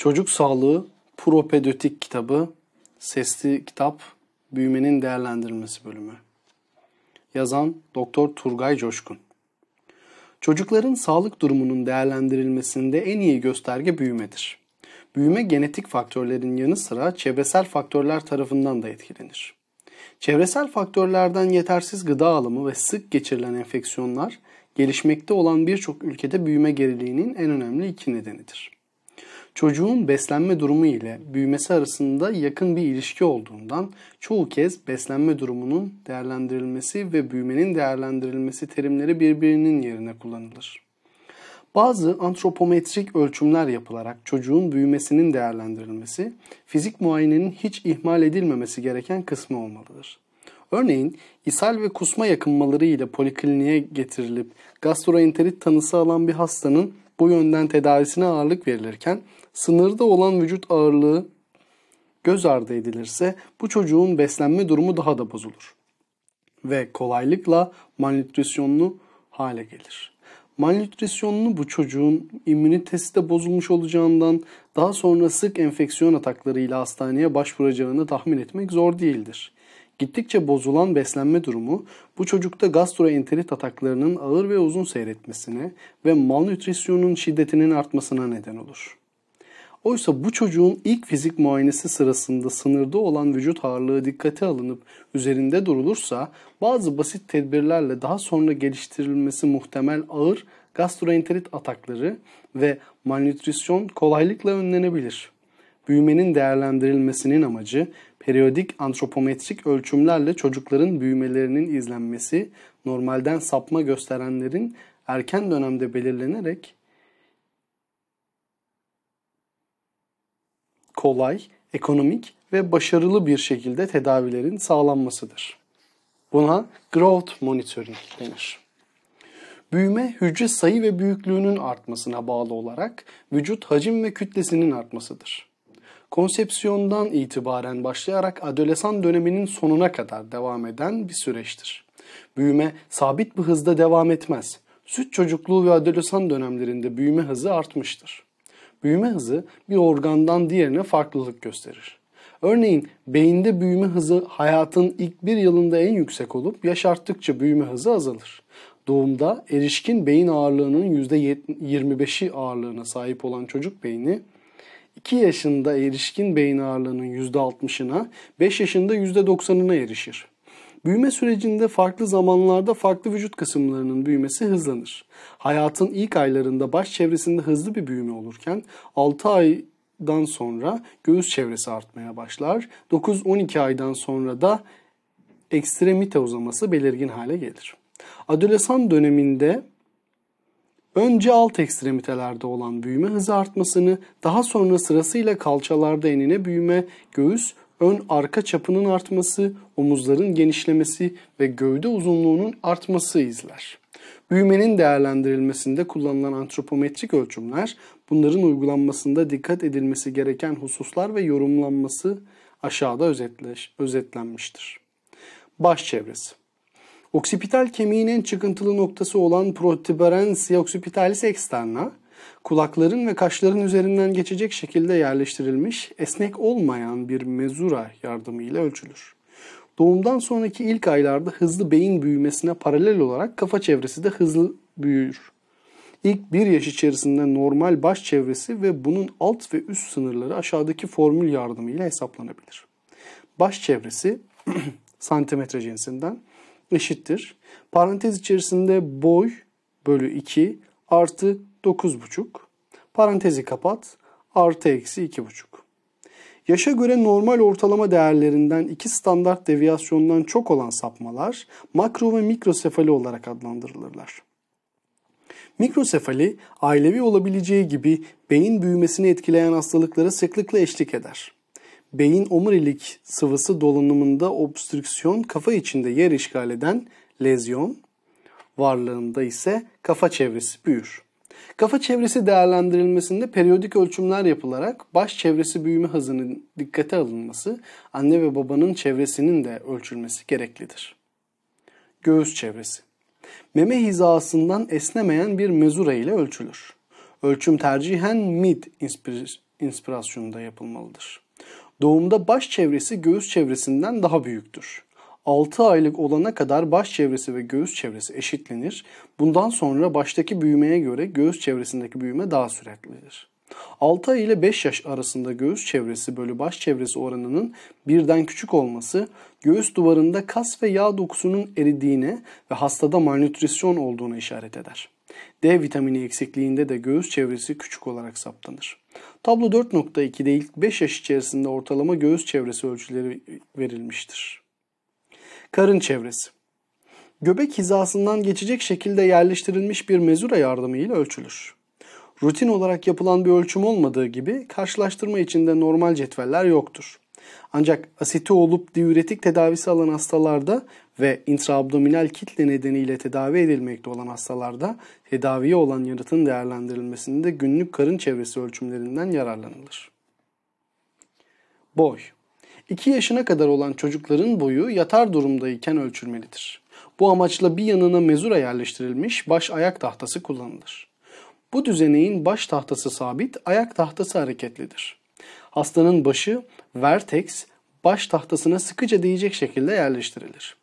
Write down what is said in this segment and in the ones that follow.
Çocuk Sağlığı Propedötik kitabı, sesli kitap, büyümenin değerlendirilmesi bölümü. Yazan Doktor Turgay Coşkun. Çocukların sağlık durumunun değerlendirilmesinde en iyi gösterge büyümedir. Büyüme genetik faktörlerin yanı sıra çevresel faktörler tarafından da etkilenir. Çevresel faktörlerden yetersiz gıda alımı ve sık geçirilen enfeksiyonlar gelişmekte olan birçok ülkede büyüme geriliğinin en önemli iki nedenidir. Çocuğun beslenme durumu ile büyümesi arasında yakın bir ilişki olduğundan çoğu kez beslenme durumunun değerlendirilmesi ve büyümenin değerlendirilmesi terimleri birbirinin yerine kullanılır. Bazı antropometrik ölçümler yapılarak çocuğun büyümesinin değerlendirilmesi, fizik muayenenin hiç ihmal edilmemesi gereken kısmı olmalıdır. Örneğin ishal ve kusma yakınmaları ile polikliniğe getirilip gastroenterit tanısı alan bir hastanın bu yönden tedavisine ağırlık verilirken sınırda olan vücut ağırlığı göz ardı edilirse bu çocuğun beslenme durumu daha da bozulur ve kolaylıkla malnütrisyonlu hale gelir. Malnütrisyonlu bu çocuğun immünitesi de bozulmuş olacağından daha sonra sık enfeksiyon ataklarıyla hastaneye başvuracağını tahmin etmek zor değildir. Gittikçe bozulan beslenme durumu bu çocukta gastroenterit ataklarının ağır ve uzun seyretmesine ve malnütrisyonun şiddetinin artmasına neden olur. Oysa bu çocuğun ilk fizik muayenesi sırasında sınırda olan vücut ağırlığı dikkate alınıp üzerinde durulursa bazı basit tedbirlerle daha sonra geliştirilmesi muhtemel ağır gastroenterit atakları ve malnütrisyon kolaylıkla önlenebilir. Büyümenin değerlendirilmesinin amacı periyodik antropometrik ölçümlerle çocukların büyümelerinin izlenmesi, normalden sapma gösterenlerin erken dönemde belirlenerek kolay, ekonomik ve başarılı bir şekilde tedavilerin sağlanmasıdır. Buna growth monitoring denir. Büyüme hücre sayı ve büyüklüğünün artmasına bağlı olarak vücut hacim ve kütlesinin artmasıdır. Konsepsiyondan itibaren başlayarak adolesan döneminin sonuna kadar devam eden bir süreçtir. Büyüme sabit bir hızda devam etmez. Süt çocukluğu ve adolesan dönemlerinde büyüme hızı artmıştır. Büyüme hızı bir organdan diğerine farklılık gösterir. Örneğin beyinde büyüme hızı hayatın ilk bir yılında en yüksek olup yaş arttıkça büyüme hızı azalır. Doğumda erişkin beyin ağırlığının %25'i ağırlığına sahip olan çocuk beyni 2 yaşında erişkin beyin ağırlığının %60'ına, 5 yaşında %90'ına erişir. Büyüme sürecinde farklı zamanlarda farklı vücut kısımlarının büyümesi hızlanır. Hayatın ilk aylarında baş çevresinde hızlı bir büyüme olurken 6 aydan sonra göğüs çevresi artmaya başlar. 9-12 aydan sonra da ekstremite uzaması belirgin hale gelir. Adolesan döneminde önce alt ekstremitelerde olan büyüme hızı artmasını, daha sonra sırasıyla kalçalarda enine büyüme, göğüs, ön arka çapının artması, omuzların genişlemesi ve gövde uzunluğunun artması izler. Büyümenin değerlendirilmesinde kullanılan antropometrik ölçümler, bunların uygulanmasında dikkat edilmesi gereken hususlar ve yorumlanması aşağıda özetleş, özetlenmiştir. Baş çevresi Oksipital kemiğin en çıkıntılı noktası olan protuberantia occipitalis externa, kulakların ve kaşların üzerinden geçecek şekilde yerleştirilmiş, esnek olmayan bir mezura yardımıyla ölçülür. Doğumdan sonraki ilk aylarda hızlı beyin büyümesine paralel olarak kafa çevresi de hızlı büyür. İlk bir yaş içerisinde normal baş çevresi ve bunun alt ve üst sınırları aşağıdaki formül yardımıyla hesaplanabilir. Baş çevresi santimetre cinsinden eşittir. Parantez içerisinde boy bölü 2 artı 9,5. Parantezi kapat. Artı eksi 2,5. Yaşa göre normal ortalama değerlerinden iki standart deviyasyondan çok olan sapmalar makro ve mikrosefali olarak adlandırılırlar. Mikrosefali, ailevi olabileceği gibi beyin büyümesini etkileyen hastalıklara sıklıkla eşlik eder. Beyin omurilik sıvısı dolanımında obstrüksiyon, kafa içinde yer işgal eden lezyon varlığında ise kafa çevresi büyür. Kafa çevresi değerlendirilmesinde periyodik ölçümler yapılarak baş çevresi büyüme hızının dikkate alınması, anne ve babanın çevresinin de ölçülmesi gereklidir. Göğüs çevresi Meme hizasından esnemeyen bir mezura ile ölçülür. Ölçüm tercihen mid inspirasyonunda yapılmalıdır. Doğumda baş çevresi göğüs çevresinden daha büyüktür. 6 aylık olana kadar baş çevresi ve göğüs çevresi eşitlenir. Bundan sonra baştaki büyümeye göre göğüs çevresindeki büyüme daha süratlidir. 6 ay ile 5 yaş arasında göğüs çevresi bölü baş çevresi oranının birden küçük olması göğüs duvarında kas ve yağ dokusunun eridiğine ve hastada malnutrisyon olduğuna işaret eder. D vitamini eksikliğinde de göğüs çevresi küçük olarak saptanır. Tablo 4.2'de ilk 5 yaş içerisinde ortalama göğüs çevresi ölçüleri verilmiştir. Karın çevresi Göbek hizasından geçecek şekilde yerleştirilmiş bir mezura yardımıyla ölçülür. Rutin olarak yapılan bir ölçüm olmadığı gibi karşılaştırma içinde normal cetveller yoktur. Ancak asiti olup diüretik tedavisi alan hastalarda ve intraabdominal kitle nedeniyle tedavi edilmekte olan hastalarda tedaviye olan yanıtın değerlendirilmesinde günlük karın çevresi ölçümlerinden yararlanılır. Boy 2 yaşına kadar olan çocukların boyu yatar durumdayken ölçülmelidir. Bu amaçla bir yanına mezura yerleştirilmiş baş ayak tahtası kullanılır. Bu düzeneğin baş tahtası sabit, ayak tahtası hareketlidir. Hastanın başı vertex baş tahtasına sıkıca değecek şekilde yerleştirilir.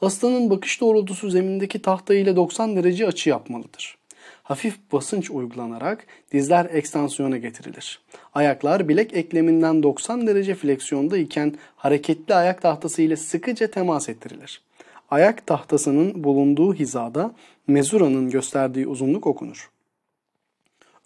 Hastanın bakış doğrultusu zemindeki tahta ile 90 derece açı yapmalıdır. Hafif basınç uygulanarak dizler ekstansiyona getirilir. Ayaklar bilek ekleminden 90 derece fleksiyonda iken hareketli ayak tahtası ile sıkıca temas ettirilir. Ayak tahtasının bulunduğu hizada mezuranın gösterdiği uzunluk okunur.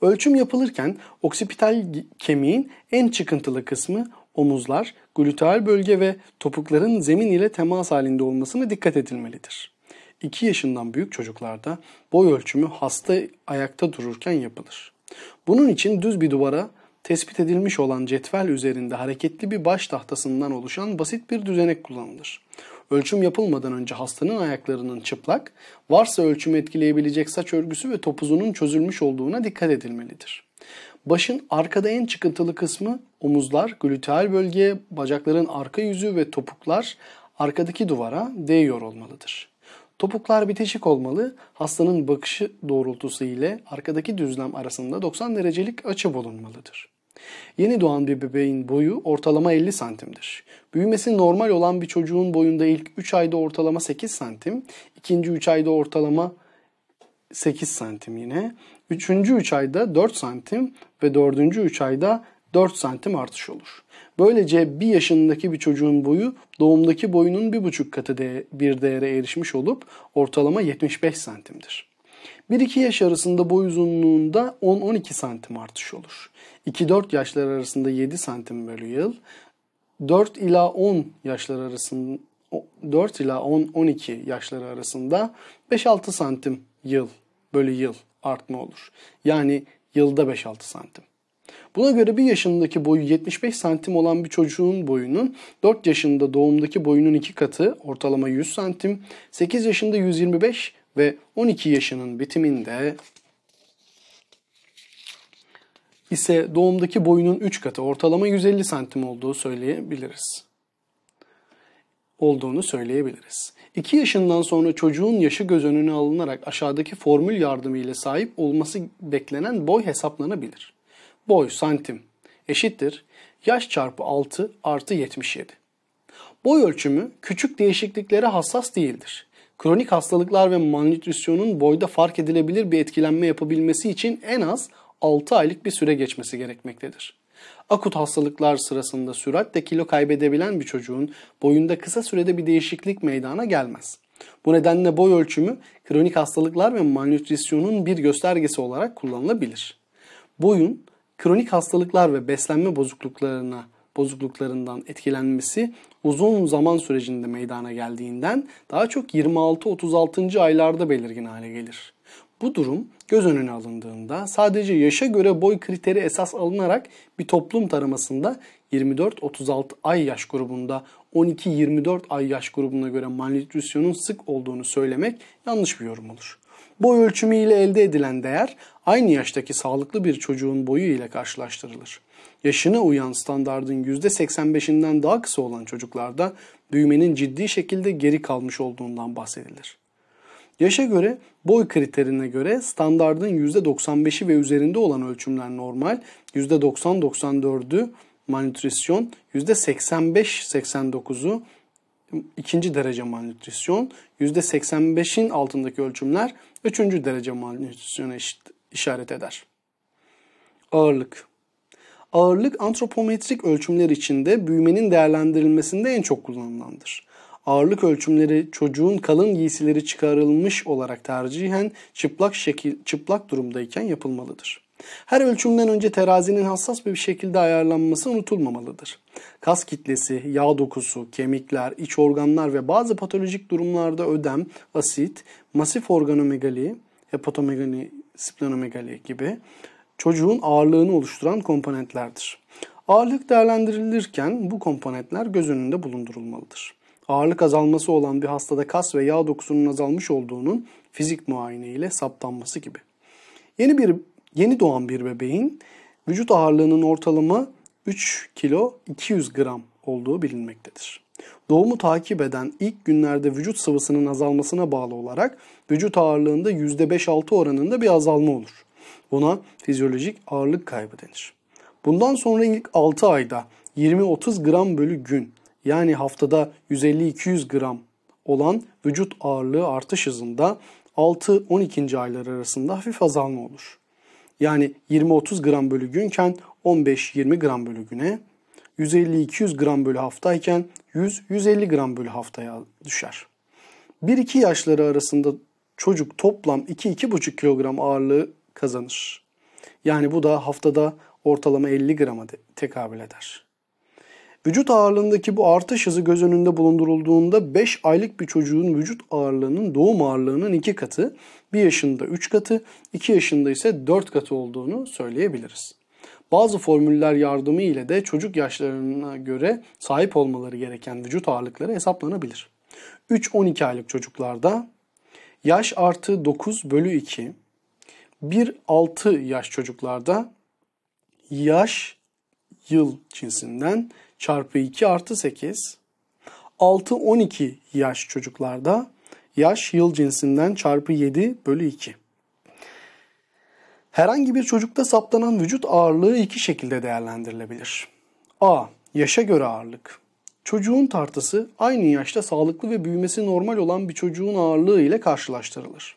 Ölçüm yapılırken oksipital kemiğin en çıkıntılı kısmı omuzlar, gluteal bölge ve topukların zemin ile temas halinde olmasına dikkat edilmelidir. 2 yaşından büyük çocuklarda boy ölçümü hasta ayakta dururken yapılır. Bunun için düz bir duvara tespit edilmiş olan cetvel üzerinde hareketli bir baş tahtasından oluşan basit bir düzenek kullanılır. Ölçüm yapılmadan önce hastanın ayaklarının çıplak, varsa ölçümü etkileyebilecek saç örgüsü ve topuzunun çözülmüş olduğuna dikkat edilmelidir. Başın arkada en çıkıntılı kısmı omuzlar, gluteal bölgeye, bacakların arka yüzü ve topuklar arkadaki duvara değiyor olmalıdır. Topuklar bitişik olmalı, hastanın bakışı doğrultusu ile arkadaki düzlem arasında 90 derecelik açı bulunmalıdır. Yeni doğan bir bebeğin boyu ortalama 50 santimdir. Büyümesi normal olan bir çocuğun boyunda ilk 3 ayda ortalama 8 santim, ikinci 3 ayda ortalama 8 santim yine. Üçüncü 3 ayda 4 santim ve dördüncü 3 ayda 4 santim artış olur. Böylece bir yaşındaki bir çocuğun boyu doğumdaki boyunun bir buçuk katı bir değere erişmiş olup ortalama 75 santimdir. 1-2 yaş arasında boy uzunluğunda 10-12 santim artış olur. 2-4 yaşlar arasında 7 santim bölü yıl, 4 ila 10 yaşlar arasında 4 ila 10-12 yaşları arasında 5-6 santim yıl bölü yıl artma olur. Yani yılda 5-6 santim. Buna göre bir yaşındaki boyu 75 santim olan bir çocuğun boyunun 4 yaşında doğumdaki boyunun 2 katı ortalama 100 santim, 8 yaşında 125 ve 12 yaşının bitiminde ise doğumdaki boyunun 3 katı ortalama 150 santim olduğu söyleyebiliriz. Olduğunu söyleyebiliriz. 2 yaşından sonra çocuğun yaşı göz önüne alınarak aşağıdaki formül yardımıyla sahip olması beklenen boy hesaplanabilir. Boy santim eşittir yaş çarpı 6 artı 77. Boy ölçümü küçük değişikliklere hassas değildir. Kronik hastalıklar ve malnütrisyonun boyda fark edilebilir bir etkilenme yapabilmesi için en az 6 aylık bir süre geçmesi gerekmektedir. Akut hastalıklar sırasında süratle kilo kaybedebilen bir çocuğun boyunda kısa sürede bir değişiklik meydana gelmez. Bu nedenle boy ölçümü kronik hastalıklar ve malnütrisyonun bir göstergesi olarak kullanılabilir. Boyun kronik hastalıklar ve beslenme bozukluklarına bozukluklarından etkilenmesi uzun zaman sürecinde meydana geldiğinden daha çok 26-36. aylarda belirgin hale gelir. Bu durum göz önüne alındığında sadece yaşa göre boy kriteri esas alınarak bir toplum taramasında 24-36 ay yaş grubunda 12-24 ay yaş grubuna göre malnütrisyonun sık olduğunu söylemek yanlış bir yorum olur. Boy ölçümü ile elde edilen değer aynı yaştaki sağlıklı bir çocuğun boyu ile karşılaştırılır. Yaşına uyan standardın %85'inden daha kısa olan çocuklarda büyümenin ciddi şekilde geri kalmış olduğundan bahsedilir. Yaşa göre boy kriterine göre standardın %95'i ve üzerinde olan ölçümler normal, %90-94'ü malnutrisyon, %85-89'u ikinci derece malnutrisyon, %85'in altındaki ölçümler üçüncü derece malnütrisyona işaret eder. Ağırlık Ağırlık antropometrik ölçümler içinde büyümenin değerlendirilmesinde en çok kullanılandır. Ağırlık ölçümleri çocuğun kalın giysileri çıkarılmış olarak tercihen çıplak şekil çıplak durumdayken yapılmalıdır. Her ölçümden önce terazinin hassas bir şekilde ayarlanması unutulmamalıdır. Kas kitlesi, yağ dokusu, kemikler, iç organlar ve bazı patolojik durumlarda ödem, asit, masif organomegali, hepatomegali, splenomegali gibi çocuğun ağırlığını oluşturan komponentlerdir. Ağırlık değerlendirilirken bu komponentler göz önünde bulundurulmalıdır. Ağırlık azalması olan bir hastada kas ve yağ dokusunun azalmış olduğunun fizik muayene ile saptanması gibi. Yeni bir yeni doğan bir bebeğin vücut ağırlığının ortalama 3 kilo 200 gram olduğu bilinmektedir. Doğumu takip eden ilk günlerde vücut sıvısının azalmasına bağlı olarak vücut ağırlığında %5-6 oranında bir azalma olur. Buna fizyolojik ağırlık kaybı denir. Bundan sonra ilk 6 ayda 20-30 gram bölü gün yani haftada 150-200 gram olan vücut ağırlığı artış hızında 6-12. aylar arasında hafif azalma olur. Yani 20-30 gram bölü günken 15-20 gram bölü güne, 150-200 gram bölü haftayken 100-150 gram bölü haftaya düşer. 1-2 yaşları arasında çocuk toplam 2-2,5 kilogram ağırlığı kazanır. Yani bu da haftada ortalama 50 grama tekabül eder. Vücut ağırlığındaki bu artış hızı göz önünde bulundurulduğunda 5 aylık bir çocuğun vücut ağırlığının doğum ağırlığının 2 katı, 1 yaşında 3 katı, 2 yaşında ise 4 katı olduğunu söyleyebiliriz. Bazı formüller yardımı ile de çocuk yaşlarına göre sahip olmaları gereken vücut ağırlıkları hesaplanabilir. 3-12 aylık çocuklarda yaş artı 9 bölü 2, 1-6 yaş çocuklarda yaş yıl cinsinden çarpı 2 artı 8. 6-12 yaş çocuklarda yaş yıl cinsinden çarpı 7 bölü 2. Herhangi bir çocukta saptanan vücut ağırlığı iki şekilde değerlendirilebilir. A. Yaşa göre ağırlık. Çocuğun tartısı aynı yaşta sağlıklı ve büyümesi normal olan bir çocuğun ağırlığı ile karşılaştırılır.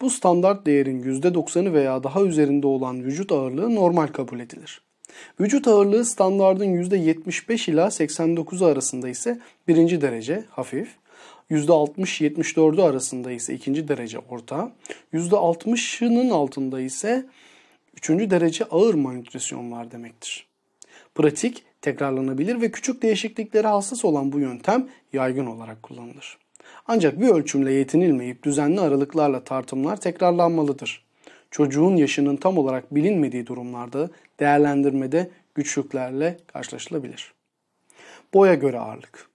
Bu standart değerin %90'ı veya daha üzerinde olan vücut ağırlığı normal kabul edilir. Vücut ağırlığı standardın %75 ila 89'u arasında ise birinci derece hafif, %60-74'ü arasında ise ikinci derece orta, %60'ının altında ise üçüncü derece ağır malnutrisyon var demektir. Pratik, tekrarlanabilir ve küçük değişikliklere hassas olan bu yöntem yaygın olarak kullanılır. Ancak bir ölçümle yetinilmeyip düzenli aralıklarla tartımlar tekrarlanmalıdır. Çocuğun yaşının tam olarak bilinmediği durumlarda değerlendirmede güçlüklerle karşılaşılabilir. Boya göre ağırlık.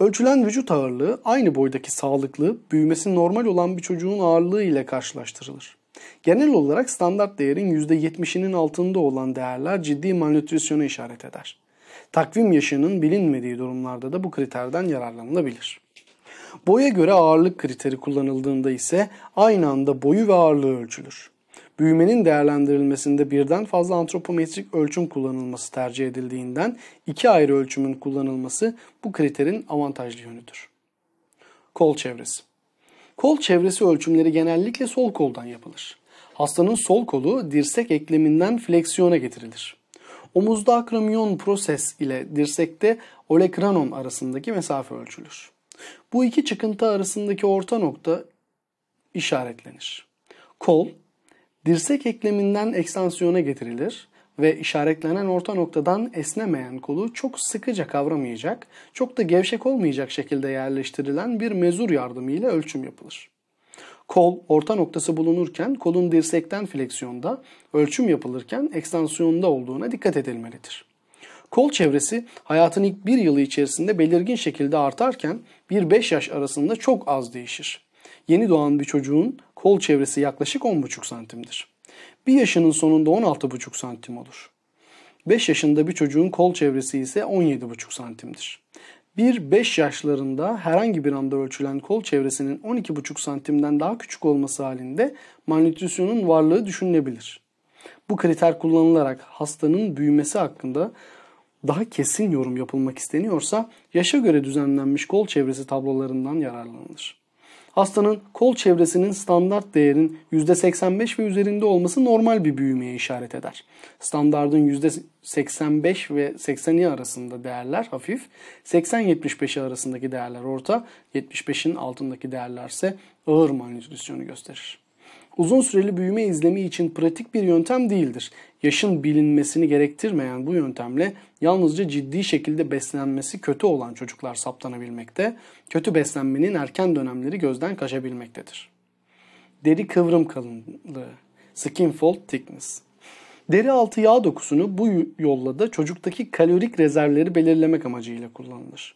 Ölçülen vücut ağırlığı aynı boydaki sağlıklı, büyümesi normal olan bir çocuğun ağırlığı ile karşılaştırılır. Genel olarak standart değerin %70'inin altında olan değerler ciddi malnütrisyona işaret eder. Takvim yaşının bilinmediği durumlarda da bu kriterden yararlanılabilir. Boya göre ağırlık kriteri kullanıldığında ise aynı anda boyu ve ağırlığı ölçülür. Büyümenin değerlendirilmesinde birden fazla antropometrik ölçüm kullanılması tercih edildiğinden iki ayrı ölçümün kullanılması bu kriterin avantajlı yönüdür. Kol çevresi Kol çevresi ölçümleri genellikle sol koldan yapılır. Hastanın sol kolu dirsek ekleminden fleksiyona getirilir. Omuzda akramion proses ile dirsekte olekranon arasındaki mesafe ölçülür. Bu iki çıkıntı arasındaki orta nokta işaretlenir. Kol, dirsek ekleminden ekstansiyona getirilir ve işaretlenen orta noktadan esnemeyen kolu çok sıkıca kavramayacak, çok da gevşek olmayacak şekilde yerleştirilen bir mezur yardımıyla ölçüm yapılır. Kol orta noktası bulunurken kolun dirsekten fleksiyonda, ölçüm yapılırken ekstansiyonda olduğuna dikkat edilmelidir. Kol çevresi hayatın ilk bir yılı içerisinde belirgin şekilde artarken 1-5 yaş arasında çok az değişir. Yeni doğan bir çocuğun kol çevresi yaklaşık 10,5 santimdir. 1 yaşının sonunda 16,5 santim olur. 5 yaşında bir çocuğun kol çevresi ise 17,5 santimdir. 1-5 yaşlarında herhangi bir anda ölçülen kol çevresinin 12,5 santimden daha küçük olması halinde malnütrisyonun varlığı düşünülebilir. Bu kriter kullanılarak hastanın büyümesi hakkında daha kesin yorum yapılmak isteniyorsa yaşa göre düzenlenmiş kol çevresi tablolarından yararlanılır. Hastanın kol çevresinin standart değerin %85 ve üzerinde olması normal bir büyümeye işaret eder. Standardın %85 ve 80'i arasında değerler hafif, 80-75'i arasındaki değerler orta, 75'in altındaki değerlerse ağır malnütrisyonu gösterir uzun süreli büyüme izlemi için pratik bir yöntem değildir. Yaşın bilinmesini gerektirmeyen bu yöntemle yalnızca ciddi şekilde beslenmesi kötü olan çocuklar saptanabilmekte, kötü beslenmenin erken dönemleri gözden kaçabilmektedir. Deri kıvrım kalınlığı, skin fold thickness. Deri altı yağ dokusunu bu yolla da çocuktaki kalorik rezervleri belirlemek amacıyla kullanılır.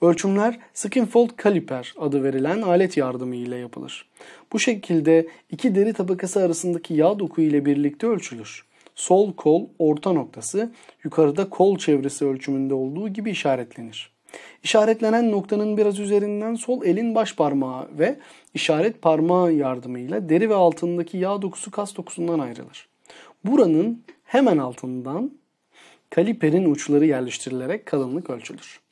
Ölçümler Skinfold Caliper adı verilen alet yardımı ile yapılır. Bu şekilde iki deri tabakası arasındaki yağ doku ile birlikte ölçülür. Sol kol orta noktası yukarıda kol çevresi ölçümünde olduğu gibi işaretlenir. İşaretlenen noktanın biraz üzerinden sol elin baş parmağı ve işaret parmağı yardımıyla deri ve altındaki yağ dokusu kas dokusundan ayrılır. Buranın hemen altından kaliperin uçları yerleştirilerek kalınlık ölçülür.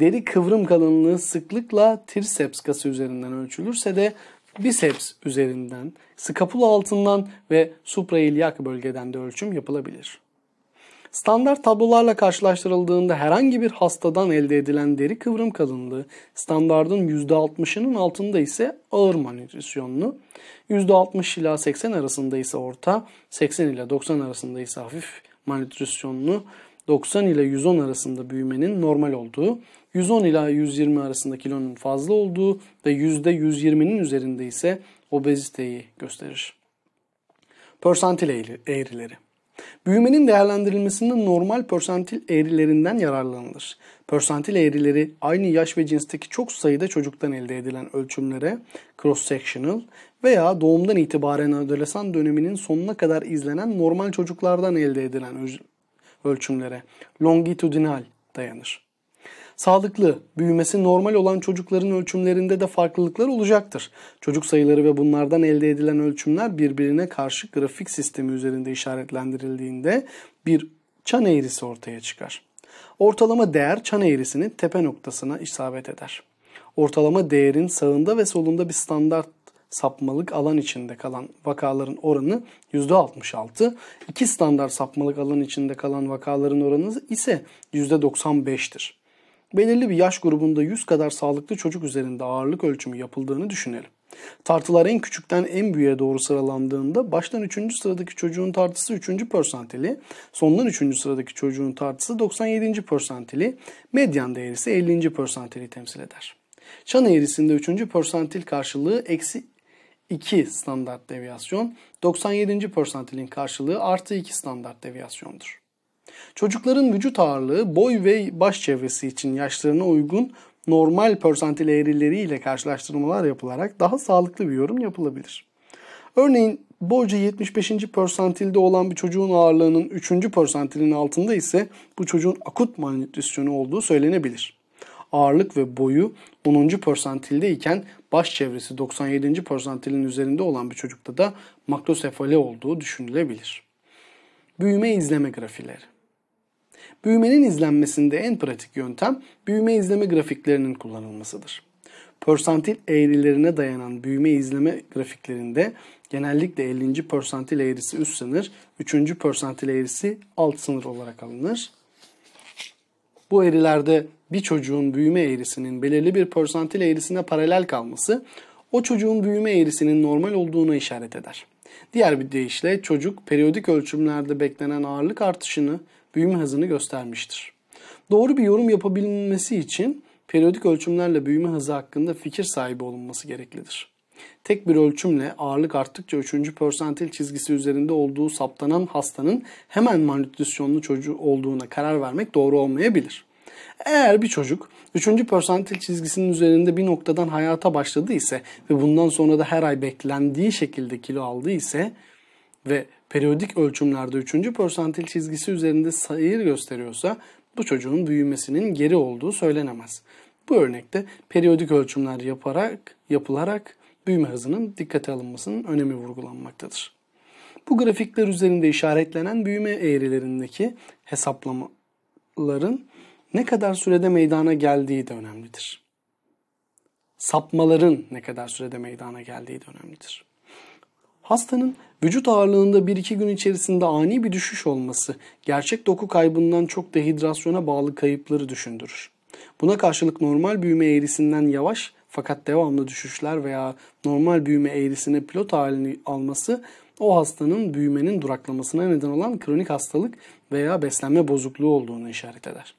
Deri kıvrım kalınlığı sıklıkla triceps kası üzerinden ölçülürse de biceps üzerinden, skapula altından ve suprailyak bölgeden de ölçüm yapılabilir. Standart tablolarla karşılaştırıldığında herhangi bir hastadan elde edilen deri kıvrım kalınlığı standardın %60'ının altında ise ağır malnütrisyonlu, %60 ila 80 arasında ise orta, 80 ila 90 arasında ise hafif malnütrisyonlu, 90 ile 110 arasında büyümenin normal olduğu, 110 ila 120 arasında kilonun fazla olduğu ve %120'nin üzerinde ise obeziteyi gösterir. Persantil eğrileri Büyümenin değerlendirilmesinde normal persantil eğrilerinden yararlanılır. Persantil eğrileri aynı yaş ve cinsteki çok sayıda çocuktan elde edilen ölçümlere cross-sectional veya doğumdan itibaren adolesan döneminin sonuna kadar izlenen normal çocuklardan elde edilen ölçümlere longitudinal dayanır. Sağlıklı, büyümesi normal olan çocukların ölçümlerinde de farklılıklar olacaktır. Çocuk sayıları ve bunlardan elde edilen ölçümler birbirine karşı grafik sistemi üzerinde işaretlendirildiğinde bir çan eğrisi ortaya çıkar. Ortalama değer çan eğrisinin tepe noktasına isabet eder. Ortalama değerin sağında ve solunda bir standart sapmalık alan içinde kalan vakaların oranı %66. İki standart sapmalık alan içinde kalan vakaların oranı ise %95'tir. Belirli bir yaş grubunda 100 kadar sağlıklı çocuk üzerinde ağırlık ölçümü yapıldığını düşünelim. Tartılar en küçükten en büyüğe doğru sıralandığında baştan 3. sıradaki çocuğun tartısı 3. persantili, sondan 3. sıradaki çocuğun tartısı 97. persantili, medyan değeri ise 50. persantili temsil eder. Çan eğrisinde 3. persantil karşılığı eksi 2 standart deviyasyon, 97. persantilin karşılığı artı 2 standart deviyasyondur. Çocukların vücut ağırlığı boy ve baş çevresi için yaşlarına uygun normal persantil eğrileri ile karşılaştırmalar yapılarak daha sağlıklı bir yorum yapılabilir. Örneğin boyca 75. persantilde olan bir çocuğun ağırlığının 3. persantilin altında ise bu çocuğun akut malnütrisyonu olduğu söylenebilir ağırlık ve boyu 10. persantilde iken baş çevresi 97. persantilin üzerinde olan bir çocukta da makrosefali olduğu düşünülebilir. Büyüme izleme grafikleri. Büyümenin izlenmesinde en pratik yöntem büyüme izleme grafiklerinin kullanılmasıdır. Persantil eğrilerine dayanan büyüme izleme grafiklerinde genellikle 50. persantil eğrisi üst sınır, 3. persantil eğrisi alt sınır olarak alınır. Bu eğrilerde bir çocuğun büyüme eğrisinin belirli bir persantil eğrisine paralel kalması o çocuğun büyüme eğrisinin normal olduğuna işaret eder. Diğer bir deyişle çocuk periyodik ölçümlerde beklenen ağırlık artışını, büyüme hızını göstermiştir. Doğru bir yorum yapabilmesi için periyodik ölçümlerle büyüme hızı hakkında fikir sahibi olunması gereklidir. Tek bir ölçümle ağırlık arttıkça 3. persantil çizgisi üzerinde olduğu saptanan hastanın hemen malnütrisyonlu çocuğu olduğuna karar vermek doğru olmayabilir. Eğer bir çocuk 3. persantil çizgisinin üzerinde bir noktadan hayata başladı ise ve bundan sonra da her ay beklendiği şekilde kilo aldı ise ve periyodik ölçümlerde 3. persantil çizgisi üzerinde sayı gösteriyorsa bu çocuğun büyümesinin geri olduğu söylenemez. Bu örnekte periyodik ölçümler yaparak, yapılarak büyüme hızının dikkate alınmasının önemi vurgulanmaktadır. Bu grafikler üzerinde işaretlenen büyüme eğrilerindeki hesaplamaların ne kadar sürede meydana geldiği de önemlidir. Sapmaların ne kadar sürede meydana geldiği de önemlidir. Hastanın vücut ağırlığında 1-2 gün içerisinde ani bir düşüş olması gerçek doku kaybından çok dehidrasyona bağlı kayıpları düşündürür. Buna karşılık normal büyüme eğrisinden yavaş fakat devamlı düşüşler veya normal büyüme eğrisine pilot halini alması o hastanın büyümenin duraklamasına neden olan kronik hastalık veya beslenme bozukluğu olduğunu işaret eder.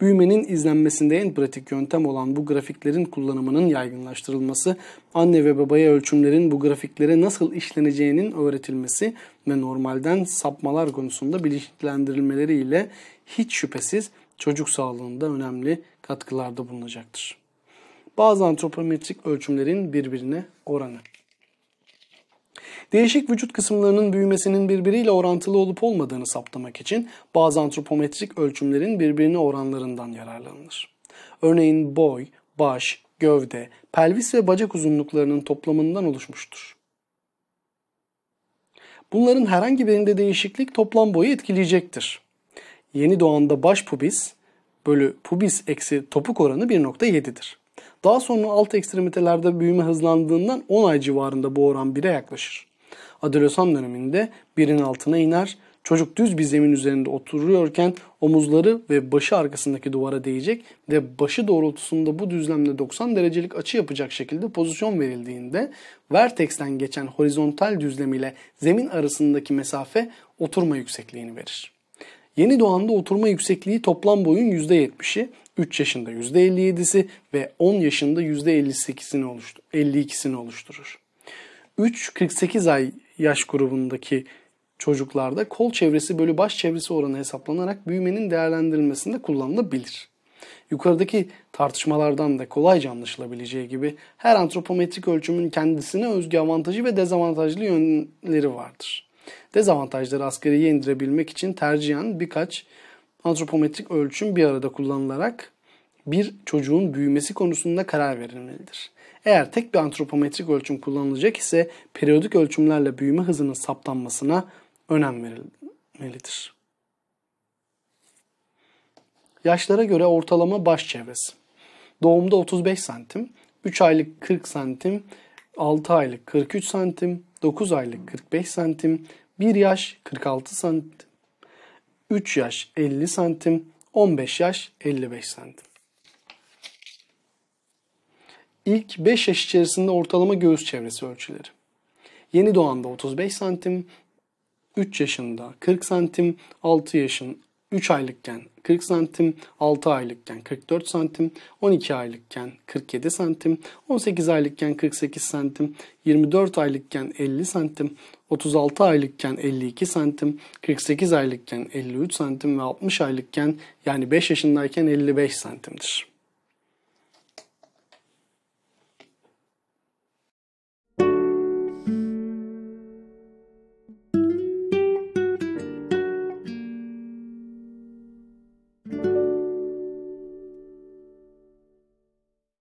Büyümenin izlenmesinde en pratik yöntem olan bu grafiklerin kullanımının yaygınlaştırılması, anne ve babaya ölçümlerin bu grafiklere nasıl işleneceğinin öğretilmesi ve normalden sapmalar konusunda bilinçlendirilmeleriyle hiç şüphesiz çocuk sağlığında önemli katkılarda bulunacaktır. Bazı antropometrik ölçümlerin birbirine oranı. Değişik vücut kısımlarının büyümesinin birbiriyle orantılı olup olmadığını saptamak için bazı antropometrik ölçümlerin birbirine oranlarından yararlanılır. Örneğin boy, baş, gövde, pelvis ve bacak uzunluklarının toplamından oluşmuştur. Bunların herhangi birinde değişiklik toplam boyu etkileyecektir. Yeni doğanda baş pubis bölü pubis eksi topuk oranı 1.7'dir. Daha sonra alt ekstremitelerde büyüme hızlandığından 10 ay civarında bu oran 1'e yaklaşır. Adolesan döneminde birin altına iner. Çocuk düz bir zemin üzerinde oturuyorken omuzları ve başı arkasındaki duvara değecek ve başı doğrultusunda bu düzlemde 90 derecelik açı yapacak şekilde pozisyon verildiğinde vertexten geçen horizontal düzlem ile zemin arasındaki mesafe oturma yüksekliğini verir. Yeni doğanda oturma yüksekliği toplam boyun %70'i, 3 yaşında %57'si ve 10 yaşında %58'sini oluştur 52'sini oluşturur. 3-48 ay yaş grubundaki çocuklarda kol çevresi bölü baş çevresi oranı hesaplanarak büyümenin değerlendirilmesinde kullanılabilir. Yukarıdaki tartışmalardan da kolayca anlaşılabileceği gibi her antropometrik ölçümün kendisine özgü avantajı ve dezavantajlı yönleri vardır. Dezavantajları asgariye indirebilmek için tercihen birkaç antropometrik ölçüm bir arada kullanılarak bir çocuğun büyümesi konusunda karar verilmelidir. Eğer tek bir antropometrik ölçüm kullanılacak ise periyodik ölçümlerle büyüme hızının saptanmasına önem verilmelidir. Yaşlara göre ortalama baş çevresi. Doğumda 35 santim, 3 aylık 40 santim, 6 aylık 43 santim, 9 aylık 45 santim, 1 yaş 46 santim, 3 yaş 50 santim, 15 yaş 55 santim. İlk 5 yaş içerisinde ortalama göğüs çevresi ölçüleri. Yeni doğanda 35 santim, 3 yaşında 40 santim, 6 yaşın 3 aylıkken 40 santim, 6 aylıkken 44 santim, 12 aylıkken 47 santim, 18 aylıkken 48 santim, 24 aylıkken 50 santim, 36 aylıkken 52 santim, 48 aylıkken 53 santim ve 60 aylıkken yani 5 yaşındayken 55 santimdir.